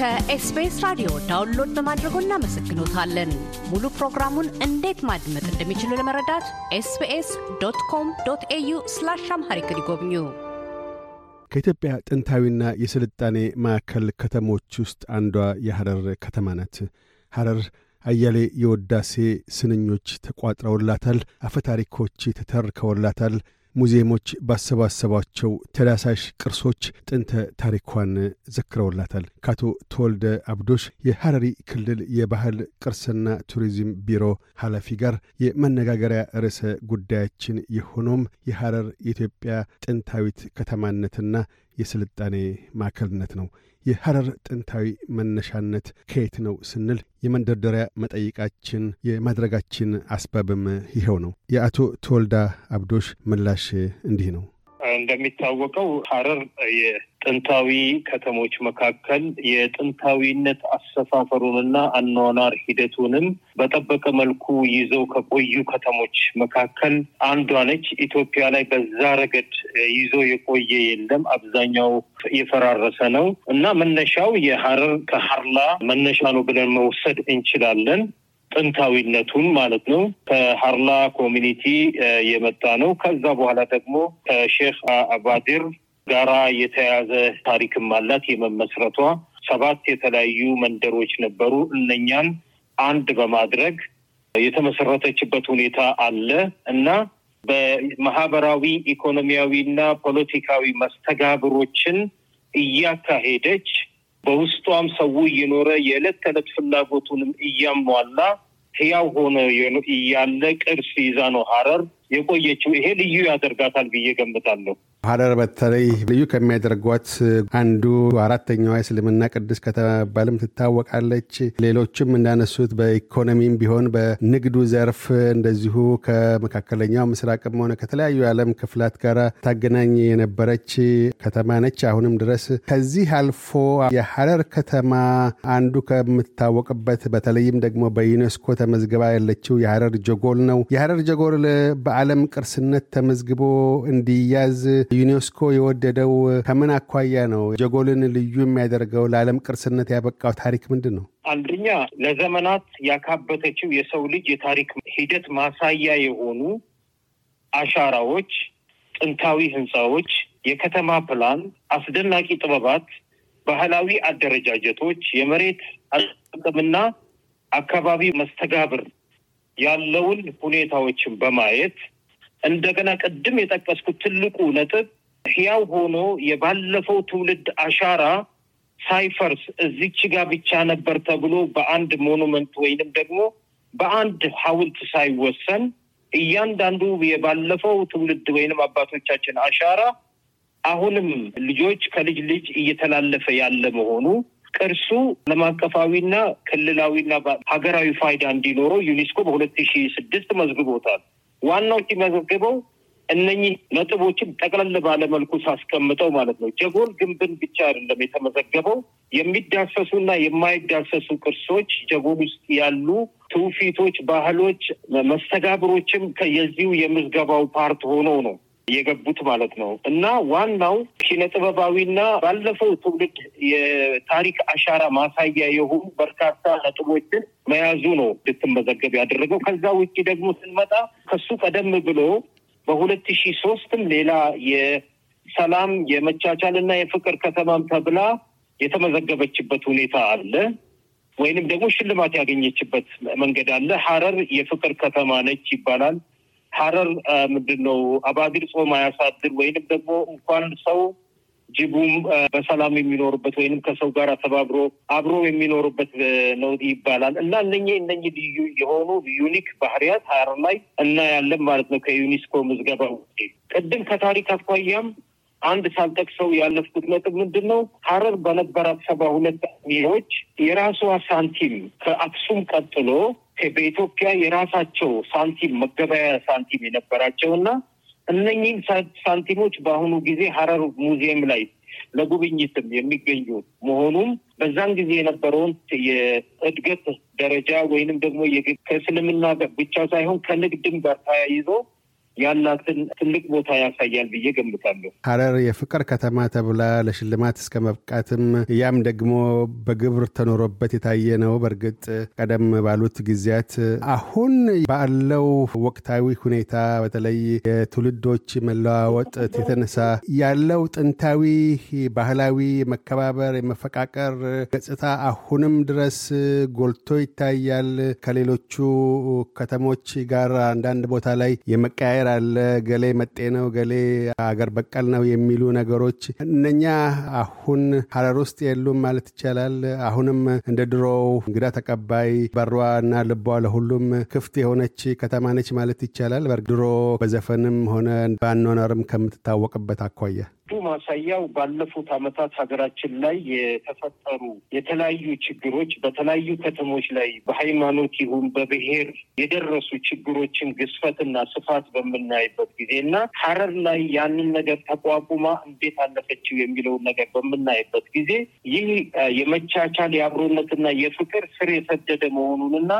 ከኤስቢኤስ ራዲዮ download በማድረጎ እናመሰግኖታለን። ሙሉ ፕሮግራሙን እንዴት ማድመጥ እንደሚችሉ ለመረዳት SBS dot com dot au slash Amharic ይጎብኙ። ከኢትዮጵያ ጥንታዊና የስልጣኔ ማዕከል ከተሞች ውስጥ አንዷ የሐረር ከተማ ናት። ሐረር አያሌ የውዳሴ ስንኞች ተቋጥረውላታል። አፈታሪኮች ተተርከውላታል። ሙዚየሞች ባሰባሰቧቸው ተዳሳሽ ቅርሶች ጥንተ ታሪኳን ዘክረውላታል። ከአቶ ተወልደ አብዶሽ የሐረሪ ክልል የባህል ቅርስና ቱሪዝም ቢሮ ኃላፊ ጋር የመነጋገሪያ ርዕሰ ጉዳያችን የሆነውም የሐረር የኢትዮጵያ ጥንታዊት ከተማነትና የስልጣኔ ማዕከልነት ነው። የሐረር ጥንታዊ መነሻነት ከየት ነው ስንል የመንደርደሪያ መጠይቃችን የማድረጋችን አስባብም ይኸው ነው። የአቶ ተወልዳ አብዶሽ ምላሽ እንዲህ ነው። እንደሚታወቀው ሐረር የጥንታዊ ከተሞች መካከል የጥንታዊነት አሰፋፈሩንና አኗኗር ሂደቱንም በጠበቀ መልኩ ይዘው ከቆዩ ከተሞች መካከል አንዷ ነች። ኢትዮጵያ ላይ በዛ ረገድ ይዞ የቆየ የለም። አብዛኛው የፈራረሰ ነው እና መነሻው የሐረር ከሐርላ መነሻ ነው ብለን መውሰድ እንችላለን። ጥንታዊነቱን ማለት ነው። ከሀርላ community የመጣ ነው። ከዛ በኋላ ደግሞ ከሼክ አባዲር ጋራ የተያዘ ታሪክም አላት። የመመስረቷ ሰባት የተለያዩ መንደሮች ነበሩ። እነኛን አንድ በማድረግ የተመሰረተችበት ሁኔታ አለ እና በማህበራዊ ኢኮኖሚያዊ እና ፖለቲካዊ መስተጋብሮችን እያካሄደች በውስጧም ሰው እየኖረ የዕለት ተዕለት ፍላጎቱንም እያሟላ ህያው ሆነ እያለ ቅርስ ይዛ ነው ሐረር የቆየችው። ይሄ ልዩ ያደርጋታል ብዬ ገምታለሁ። ሐረር በተለይ ልዩ ከሚያደርጓት አንዱ አራተኛዋ የእስልምና ቅድስት ከተባልም ትታወቃለች። ሌሎችም እንዳነሱት በኢኮኖሚም ቢሆን በንግዱ ዘርፍ እንደዚሁ ከመካከለኛው ምስራቅም ሆነ ከተለያዩ የዓለም ክፍላት ጋር ታገናኝ የነበረች ከተማ ነች አሁንም ድረስ። ከዚህ አልፎ የሐረር ከተማ አንዱ ከምትታወቅበት በተለይም ደግሞ በዩኔስኮ ተመዝግባ ያለችው የሐረር ጀጎል ነው። የሐረር ጀጎል በዓለም ቅርስነት ተመዝግቦ እንዲያዝ ዩኔስኮ የወደደው ከምን አኳያ ነው? ጀጎልን ልዩ የሚያደርገው ለዓለም ቅርስነት ያበቃው ታሪክ ምንድን ነው? አንደኛ ለዘመናት ያካበተችው የሰው ልጅ የታሪክ ሂደት ማሳያ የሆኑ አሻራዎች፣ ጥንታዊ ህንፃዎች፣ የከተማ ፕላን፣ አስደናቂ ጥበባት፣ ባህላዊ አደረጃጀቶች፣ የመሬት አጠቃቀምና አካባቢ መስተጋብር ያለውን ሁኔታዎችን በማየት እንደገና ቅድም የጠቀስኩት ትልቁ ነጥብ ህያው ሆኖ የባለፈው ትውልድ አሻራ ሳይፈርስ እዚች ጋር ብቻ ነበር ተብሎ በአንድ monument ወይንም ደግሞ በአንድ ሐውልት ሳይወሰን እያንዳንዱ የባለፈው ትውልድ ወይንም አባቶቻችን አሻራ አሁንም ልጆች ከልጅ ልጅ እየተላለፈ ያለ መሆኑ ቅርሱ ዓለም አቀፋዊና ክልላዊና ሀገራዊ ፋይዳ እንዲኖረው ዩኔስኮ በሁለት ሺህ ስድስት መዝግቦታል። ዋናው ሲመዘግበው እነኚህ ነጥቦችን ጠቅለል ባለመልኩ ሳስቀምጠው ማለት ነው። ጀጎል ግንብን ብቻ አይደለም የተመዘገበው የሚዳሰሱና የማይዳሰሱ ቅርሶች ጀጎል ውስጥ ያሉ ትውፊቶች፣ ባህሎች፣ መስተጋብሮችም የዚሁ የምዝገባው part ሆኖ ነው የገቡት ማለት ነው እና ዋናው ኪነ ጥበባዊና ባለፈው ትውልድ የታሪክ አሻራ ማሳያ የሆኑ በርካታ ነጥቦችን መያዙ ነው እንድትመዘገብ ያደረገው። ከዛ ውጭ ደግሞ ስንመጣ ከሱ ቀደም ብሎ በሁለት ሺህ ሶስትም ሌላ የሰላም የመቻቻል እና የፍቅር ከተማም ተብላ የተመዘገበችበት ሁኔታ አለ ወይንም ደግሞ ሽልማት ያገኘችበት መንገድ አለ። ሐረር የፍቅር ከተማ ነች ይባላል። ሐረር ምንድን ነው አባድር ጾም አያሳድር ወይንም ደግሞ እንኳን ሰው ጅቡም በሰላም የሚኖሩበት ወይንም ከሰው ጋር ተባብሮ አብሮ የሚኖሩበት ነው ይባላል። እና እነኚህ እነኚህ ልዩ የሆኑ unique ባህሪያት ሐረር ላይ እናያለን ማለት ነው። ከዩኒስኮ ምዝገባ ቅድም ከታሪክ አኳያም አንድ ሳልጠቅሰው ያለፍኩት ነጥብ ምንድን ነው ሐረር በነበራት ሰባ ሁለት ሚዎች የራሷ ሳንቲም ከአክሱም ቀጥሎ በኢትዮጵያ የራሳቸው ሳንቲም መገበያያ ሳንቲም የነበራቸው እና እነኚህም ሳንቲሞች በአሁኑ ጊዜ ሐረር ሙዚየም ላይ ለጉብኝትም የሚገኙ መሆኑም በዛን ጊዜ የነበረውን የእድገት ደረጃ ወይንም ደግሞ ከእስልምና ብቻ ሳይሆን ከንግድም ጋር ተያይዞ ያላትን ትልቅ ቦታ ያሳያል ብዬ ገምታለሁ። ሀረር የፍቅር ከተማ ተብላ ለሽልማት እስከ መብቃትም ያም ደግሞ በግብር ተኖሮበት የታየ ነው። በእርግጥ ቀደም ባሉት ጊዜያት አሁን ባለው ወቅታዊ ሁኔታ በተለይ የትውልዶች መለዋወጥ የተነሳ ያለው ጥንታዊ ባህላዊ መከባበር፣ የመፈቃቀር ገጽታ አሁንም ድረስ ጎልቶ ይታያል። ከሌሎቹ ከተሞች ጋር አንዳንድ ቦታ ላይ የመቀያየር አለ። ገሌ መጤ ነው፣ ገሌ አገር በቀል ነው የሚሉ ነገሮች እነኛ አሁን ሀረር ውስጥ የሉም ማለት ይቻላል። አሁንም እንደ ድሮው እንግዳ ተቀባይ በሯ እና ልቧ ለሁሉም ክፍት የሆነች ከተማ ነች ማለት ይቻላል። ድሮ በዘፈንም ሆነ በአኗኗርም ከምትታወቅበት አኳያ ማሳያው ባለፉት ዓመታት ሀገራችን ላይ የተፈጠሩ የተለያዩ ችግሮች በተለያዩ ከተሞች ላይ በሃይማኖት ይሁን በብሔር የደረሱ ችግሮችን ግዝፈትና ስፋት በምናይበት ጊዜ እና ሀረር ላይ ያንን ነገር ተቋቁማ እንዴት አለፈችው የሚለውን ነገር በምናይበት ጊዜ ይህ የመቻቻል የአብሮነትና የፍቅር ስር የሰደደ መሆኑንና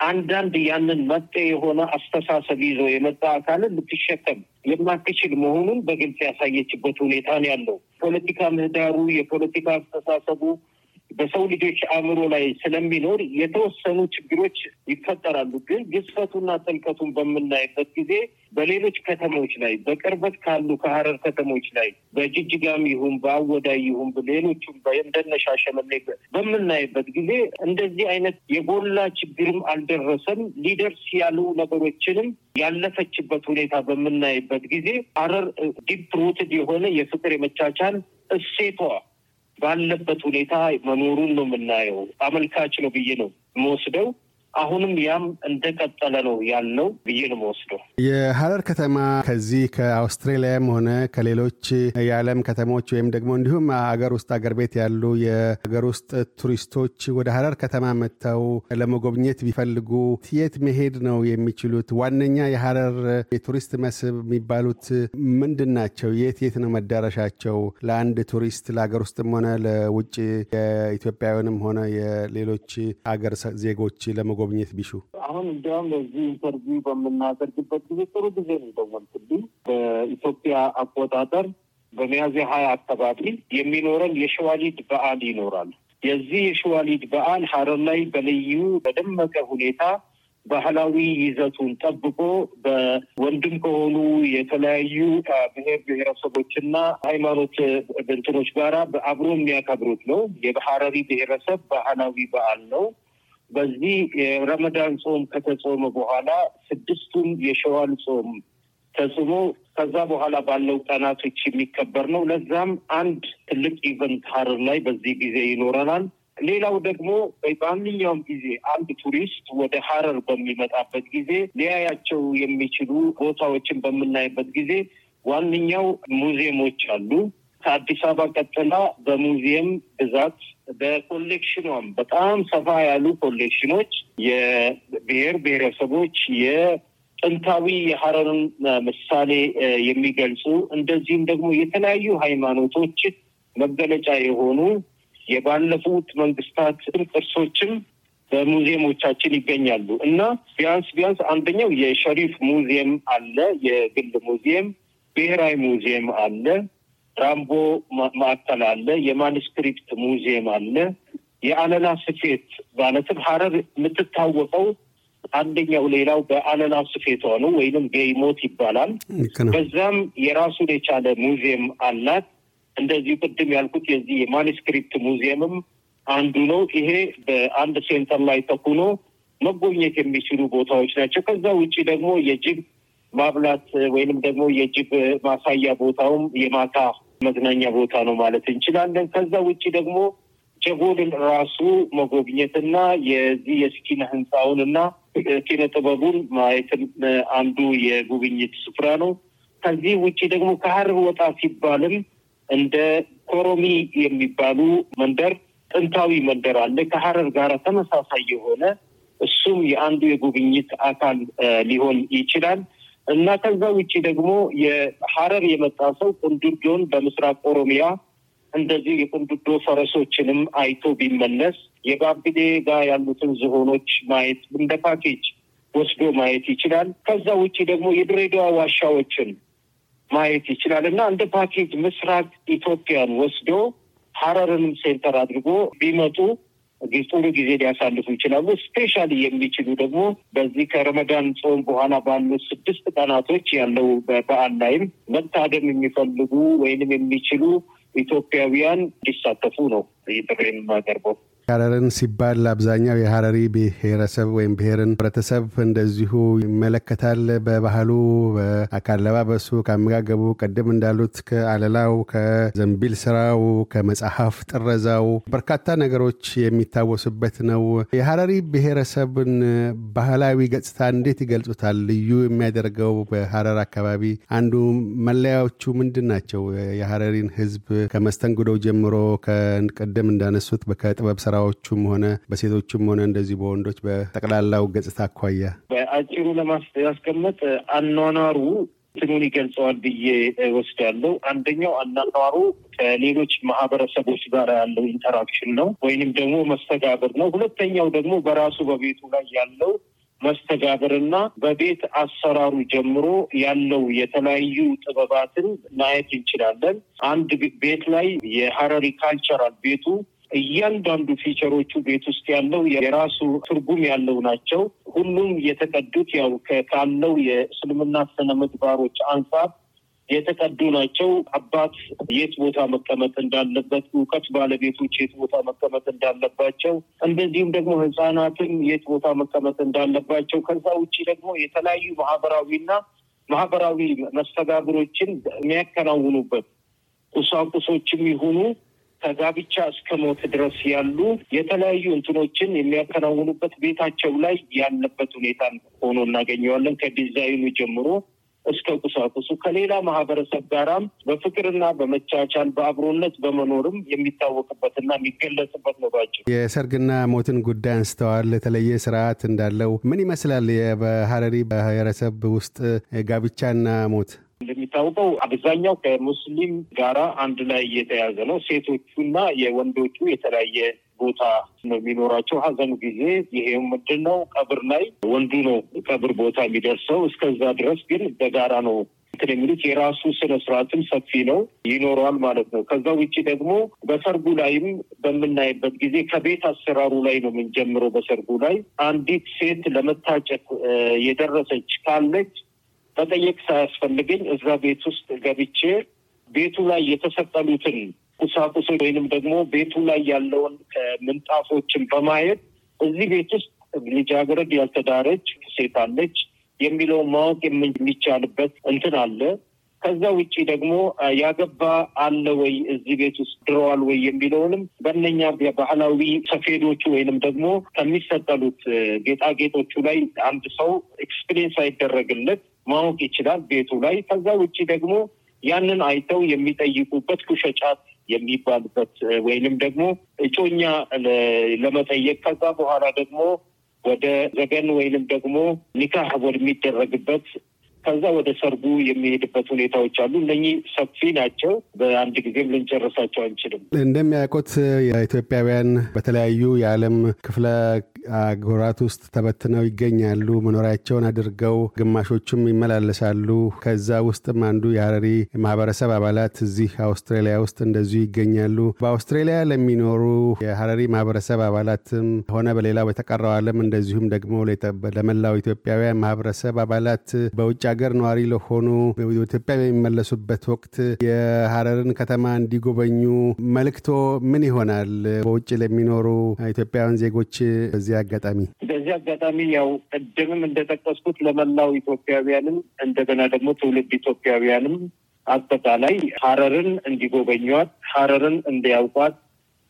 አንዳንድ ያንን መጤ የሆነ አስተሳሰብ ይዞ የመጣ አካልን ልትሸከም የማትችል መሆኑን በግልጽ ያሳየችበት ሁኔታ ነው ያለው። ፖለቲካ ምህዳሩ የፖለቲካ አስተሳሰቡ በሰው ልጆች አእምሮ ላይ ስለሚኖር የተወሰኑ ችግሮች ይፈጠራሉ። ግን ግዝፈቱና ጥልቀቱን በምናይበት ጊዜ በሌሎች ከተሞች ላይ በቅርበት ካሉ ከሀረር ከተሞች ላይ በጅጅጋም ይሁን በአወዳይ ይሁን ሌሎቹም እንደነ ሻሸመኔ በምናይበት ጊዜ እንደዚህ አይነት የጎላ ችግርም አልደረሰም። ሊደርስ ያሉ ነገሮችንም ያለፈችበት ሁኔታ በምናይበት ጊዜ ሀረር deep rooted የሆነ የፍቅር የመቻቻል እሴቷ ባለበት ሁኔታ መኖሩን ነው የምናየው። አመልካች ነው ብዬ ነው የምወስደው። አሁንም ያም እንደቀጠለ ነው ያለው ብዬ ነው የምወስደው። የሀረር ከተማ ከዚህ ከአውስትሬሊያም ሆነ ከሌሎች የዓለም ከተሞች ወይም ደግሞ እንዲሁም አገር ውስጥ አገር ቤት ያሉ የሀገር ውስጥ ቱሪስቶች ወደ ሀረር ከተማ መጥተው ለመጎብኘት ቢፈልጉ የት መሄድ ነው የሚችሉት? ዋነኛ የሀረር የቱሪስት መስህብ የሚባሉት ምንድን ናቸው? የት የት ነው መዳረሻቸው? ለአንድ ቱሪስት ለሀገር ውስጥም ሆነ ለውጭ የኢትዮጵያውያንም ሆነ የሌሎች አገር ዜጎች ለመጎብኘት ቢሹ አሁን እንዲያውም በዚህ interview በምናደርግበት ጊዜ ጥሩ ጊዜ ነው በኢትዮጵያ አቆጣጠር በሚያዝያ ሀያ አካባቢ የሚኖረን የሸዋሊድ በዓል ይኖራል። የዚህ የሸዋሊድ በዓል ሀረር ላይ በልዩ በደመቀ ሁኔታ ባህላዊ ይዘቱን ጠብቆ በወንድም ከሆኑ የተለያዩ ብሔር ብሔረሰቦችና ሃይማኖት እንትኖች ጋራ አብሮ የሚያከብሩት ነው። የሀረሪ ብሔረሰብ ባህላዊ በዓል ነው። በዚህ የረመዳን ጾም ከተጾመ በኋላ ስድስቱም የሸዋል ጾም ተጽሞ ከዛ በኋላ ባለው ቀናቶች የሚከበር ነው። ለዛም አንድ ትልቅ event ሀረር ላይ በዚህ ጊዜ ይኖረናል። ሌላው ደግሞ በማንኛውም ጊዜ አንድ ቱሪስት ወደ ሀረር በሚመጣበት ጊዜ ሊያያቸው የሚችሉ ቦታዎችን በምናይበት ጊዜ ዋነኛው ሙዚየሞች አሉ። ከአዲስ አበባ ቀጥላ በሙዚየም ብዛት በ collection ኗም በጣም ሰፋ ያሉ collection ኖች የብሔር ብሔረሰቦች የጥንታዊ የሀረርን ምሳሌ የሚገልጹ እንደዚሁም ደግሞ የተለያዩ ሃይማኖቶች መገለጫ የሆኑ የባለፉት መንግስታት ቅርሶችም በሙዚየሞቻችን ይገኛሉ። እና ቢያንስ ቢያንስ አንደኛው የሸሪፍ ሙዚየም አለ፣ የግል ሙዚየም፣ ብሔራዊ ሙዚየም አለ፣ ራምቦ ማዕከል አለ፣ የ manuscript ሙዚየም አለ፣ የአለላ ስፌት ማለትም ሀረር የምትታወቀው አንደኛው ሌላው በአለላ ስፌቷ ነው ወይንም ጌይሞት ይባላል። በዛም የራሱን የቻለ ሙዚየም አላት። እንደዚሁ ቅድም ያልኩት የዚህ የ manuscript ሙዚየምም አንዱ ነው። ይሄ በአንድ center ላይ ተኩኖ መጎብኘት የሚችሉ ቦታዎች ናቸው። ከዛ ውጭ ደግሞ የጅብ ማብላት ወይንም ደግሞ የጅብ ማሳያ ቦታውም የማታ መዝናኛ ቦታ ነው ማለት እንችላለን። ከዛ ውጭ ደግሞ ጀጎልን ራሱ መጎብኘትና የዚህ የስኪነ ህንፃውን እና ኪነ ጥበቡን ማየትም አንዱ የጉብኝት ስፍራ ነው። ከዚህ ውጭ ደግሞ ከሀረር ወጣ ሲባልም እንደ ኮሮሚ የሚባሉ መንደር ጥንታዊ መንደር አለ ከሀረር ጋር ተመሳሳይ የሆነ እሱም የአንዱ የጉብኝት አካል ሊሆን ይችላል እና ከዛ ውጭ ደግሞ የሀረር የመጣ ሰው ቁንዱዶን በምስራቅ ኦሮሚያ እንደዚህ የቁንዱዶ ፈረሶችንም አይቶ ቢመለስ የባቢሌ ጋር ያሉትን ዝሆኖች ማየት እንደ ፓኬጅ ወስዶ ማየት ይችላል። ከዛ ውጭ ደግሞ የድሬዳዋ ዋሻዎችን ማየት ይችላል እና እንደ ፓኬጅ ምስራቅ ኢትዮጵያን ወስዶ ሀረርንም center አድርጎ ቢመጡ ጥሩ ጊዜ ሊያሳልፉ ይችላሉ። especially የሚችሉ ደግሞ በዚህ ከረመዳን ጾም በኋላ ባሉት ስድስት ቀናቶች ያለው በበዓል ላይም መታደም የሚፈልጉ ወይንም የሚችሉ ኢትዮጵያውያን እንዲሳተፉ ነው ጥሪ የማቀርበው። ሀረርን ሲባል አብዛኛው የሀረሪ ብሔረሰብ ወይም ብሔርን ህብረተሰብ እንደዚሁ ይመለከታል። በባህሉ፣ ከአለባበሱ፣ ከአመጋገቡ ቅድም እንዳሉት ከአለላው፣ ከዘንቢል ስራው፣ ከመጽሐፍ ጥረዛው በርካታ ነገሮች የሚታወሱበት ነው። የሀረሪ ብሔረሰብን ባህላዊ ገጽታ እንዴት ይገልጹታል? ልዩ የሚያደርገው በሀረር አካባቢ አንዱ መለያዎቹ ምንድን ናቸው? የሀረሪን ህዝብ ከመስተንግዶው ጀምሮ ከቅድም እንዳነሱት ከጥበብ ስራ ስራዎቹም ሆነ በሴቶቹም ሆነ እንደዚህ በወንዶች በጠቅላላው ገጽታ አኳያ በአጭሩ ለማስቀመጥ አኗኗሩ እንትኑን ይገልጸዋል ብዬ ወስዳለሁ። አንደኛው አኗኗሩ ከሌሎች ማህበረሰቦች ጋር ያለው interaction ነው ወይንም ደግሞ መስተጋብር ነው። ሁለተኛው ደግሞ በራሱ በቤቱ ላይ ያለው መስተጋብርና በቤት አሰራሩ ጀምሮ ያለው የተለያዩ ጥበባትን ማየት እንችላለን። አንድ ቤት ላይ የሀረሪ ካልቸራል ቤቱ እያንዳንዱ ፊቸሮቹ ቤት ውስጥ ያለው የራሱ ትርጉም ያለው ናቸው። ሁሉም የተቀዱት ያው ካለው የእስልምና ስነ ምግባሮች አንጻር የተቀዱ ናቸው። አባት የት ቦታ መቀመጥ እንዳለበት፣ እውቀት ባለቤቶች የት ቦታ መቀመጥ እንዳለባቸው፣ እንደዚሁም ደግሞ ሕጻናትም የት ቦታ መቀመጥ እንዳለባቸው ከዛ ውጭ ደግሞ የተለያዩ ማህበራዊና ማህበራዊ መስተጋብሮችን የሚያከናውኑበት ቁሳቁሶችም ይሁኑ ከጋብቻ እስከ ሞት ድረስ ያሉ የተለያዩ እንትኖችን የሚያከናውኑበት ቤታቸው ላይ ያለበት ሁኔታ ሆኖ እናገኘዋለን። ከዲዛይኑ ጀምሮ እስከ ቁሳቁሱ ከሌላ ማህበረሰብ ጋራም በፍቅርና በመቻቻል በአብሮነት በመኖርም የሚታወቅበትና የሚገለጽበት ነው። የሰርግና ሞትን ጉዳይ አንስተዋል። የተለየ ስርዓት እንዳለው ምን ይመስላል? በሀረሪ ብሔረሰብ ውስጥ ጋብቻና ሞት እንደሚታወቀው አብዛኛው ከሙስሊም ጋራ አንድ ላይ የተያዘ ነው። ሴቶቹና የወንዶቹ የተለያየ ቦታ ነው የሚኖራቸው። ሀዘኑ ጊዜ ይሄው ምንድን ነው ቀብር ላይ ወንዱ ነው ቀብር ቦታ የሚደርሰው። እስከዛ ድረስ ግን በጋራ ነው እንትን የሚሉት የራሱ ስነ ስርዓትም ሰፊ ነው ይኖረዋል ማለት ነው። ከዛ ውጭ ደግሞ በሰርጉ ላይም በምናይበት ጊዜ ከቤት አሰራሩ ላይ ነው የምንጀምረው። በሰርጉ ላይ አንዲት ሴት ለመታጨት የደረሰች ካለች መጠየቅ ሳያስፈልገኝ እዛ ቤት ውስጥ ገብቼ ቤቱ ላይ የተሰቀሉትን ቁሳቁሶች ወይንም ደግሞ ቤቱ ላይ ያለውን ምንጣፎችን በማየት እዚህ ቤት ውስጥ ልጃገረድ ያልተዳረች ሴት አለች የሚለውን ማወቅ የሚቻልበት እንትን አለ። ከዛ ውጭ ደግሞ ያገባ አለ ወይ እዚህ ቤት ውስጥ ድረዋል ወይ የሚለውንም በእነኛ ባህላዊ ሰፌዶቹ ወይንም ደግሞ ከሚሰቀሉት ጌጣጌጦቹ ላይ አንድ ሰው experience አይደረግለት ማወቅ ይችላል ቤቱ ላይ። ከዛ ውጭ ደግሞ ያንን አይተው የሚጠይቁበት ኩሽ ጫት የሚባልበት ወይንም ደግሞ እጮኛ ለመጠየቅ ከዛ በኋላ ደግሞ ወደ ዘገን ወይንም ደግሞ ኒካህ ወደሚደረግበት ከዛ ወደ ሰርጉ የሚሄድበት ሁኔታዎች አሉ። እነኚህ ሰፊ ናቸው። በአንድ ጊዜም ልንጨርሳቸው አንችልም። እንደሚያውቁት የኢትዮጵያውያን በተለያዩ የዓለም ክፍለ አህጉራት ውስጥ ተበትነው ይገኛሉ። መኖሪያቸውን አድርገው ግማሾቹም ይመላለሳሉ። ከዛ ውስጥም አንዱ የሀረሪ ማህበረሰብ አባላት እዚህ አውስትራሊያ ውስጥ እንደዚሁ ይገኛሉ። በአውስትራሊያ ለሚኖሩ የሀረሪ ማህበረሰብ አባላትም ሆነ በሌላው በተቀረው ዓለም እንደዚሁም ደግሞ ለመላው ኢትዮጵያውያን ማህበረሰብ አባላት በውጭ ሀገር ነዋሪ ለሆኑ ኢትዮጵያ በሚመለሱበት ወቅት የሀረርን ከተማ እንዲጎበኙ መልእክቶ ምን ይሆናል? በውጭ ለሚኖሩ ኢትዮጵያውያን ዜጎች በዚህ አጋጣሚ በዚህ አጋጣሚ ያው ቅድምም እንደጠቀስኩት ለመላው ኢትዮጵያውያንም እንደገና ደግሞ ትውልድ ኢትዮጵያውያንም አጠቃላይ ሀረርን እንዲጎበኟት፣ ሀረርን እንዲያውቋት፣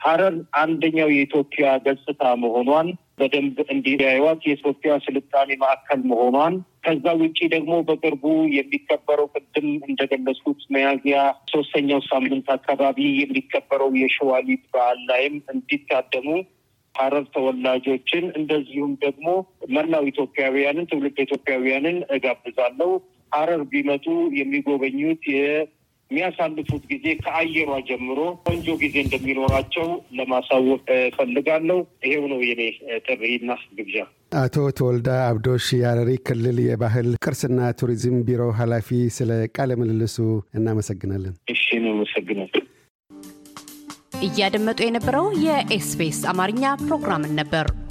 ሀረር አንደኛው የኢትዮጵያ ገጽታ መሆኗን በደንብ እንዲያዩዋት የኢትዮጵያ ስልጣኔ ማዕከል መሆኗን ከዛ ውጭ ደግሞ በቅርቡ የሚከበረው ቅድም እንደገለጽኩት ሚያዝያ ሶስተኛው ሳምንት አካባቢ የሚከበረው የሸዋሊት በዓል ላይም እንዲታደሙ ሀረር ተወላጆችን እንደዚሁም ደግሞ መላው ኢትዮጵያውያንን ትውልድ ኢትዮጵያውያንን እጋብዛለሁ። ሀረር ቢመጡ የሚጎበኙት የሚያሳልፉት ጊዜ ከአየሯ ጀምሮ ቆንጆ ጊዜ እንደሚኖራቸው ለማሳወቅ ፈልጋለሁ። ይሄው ነው የኔ ጥሪና ግብዣ። አቶ ተወልዳ አብዶሽ የሐረሪ ክልል የባህል ቅርስና ቱሪዝም ቢሮ ኃላፊ፣ ስለ ቃለ ምልልሱ እናመሰግናለን። እሺ ነው አመሰግናለሁ። እያደመጡ የነበረው የኤስቢኤስ አማርኛ ፕሮግራምን ነበር።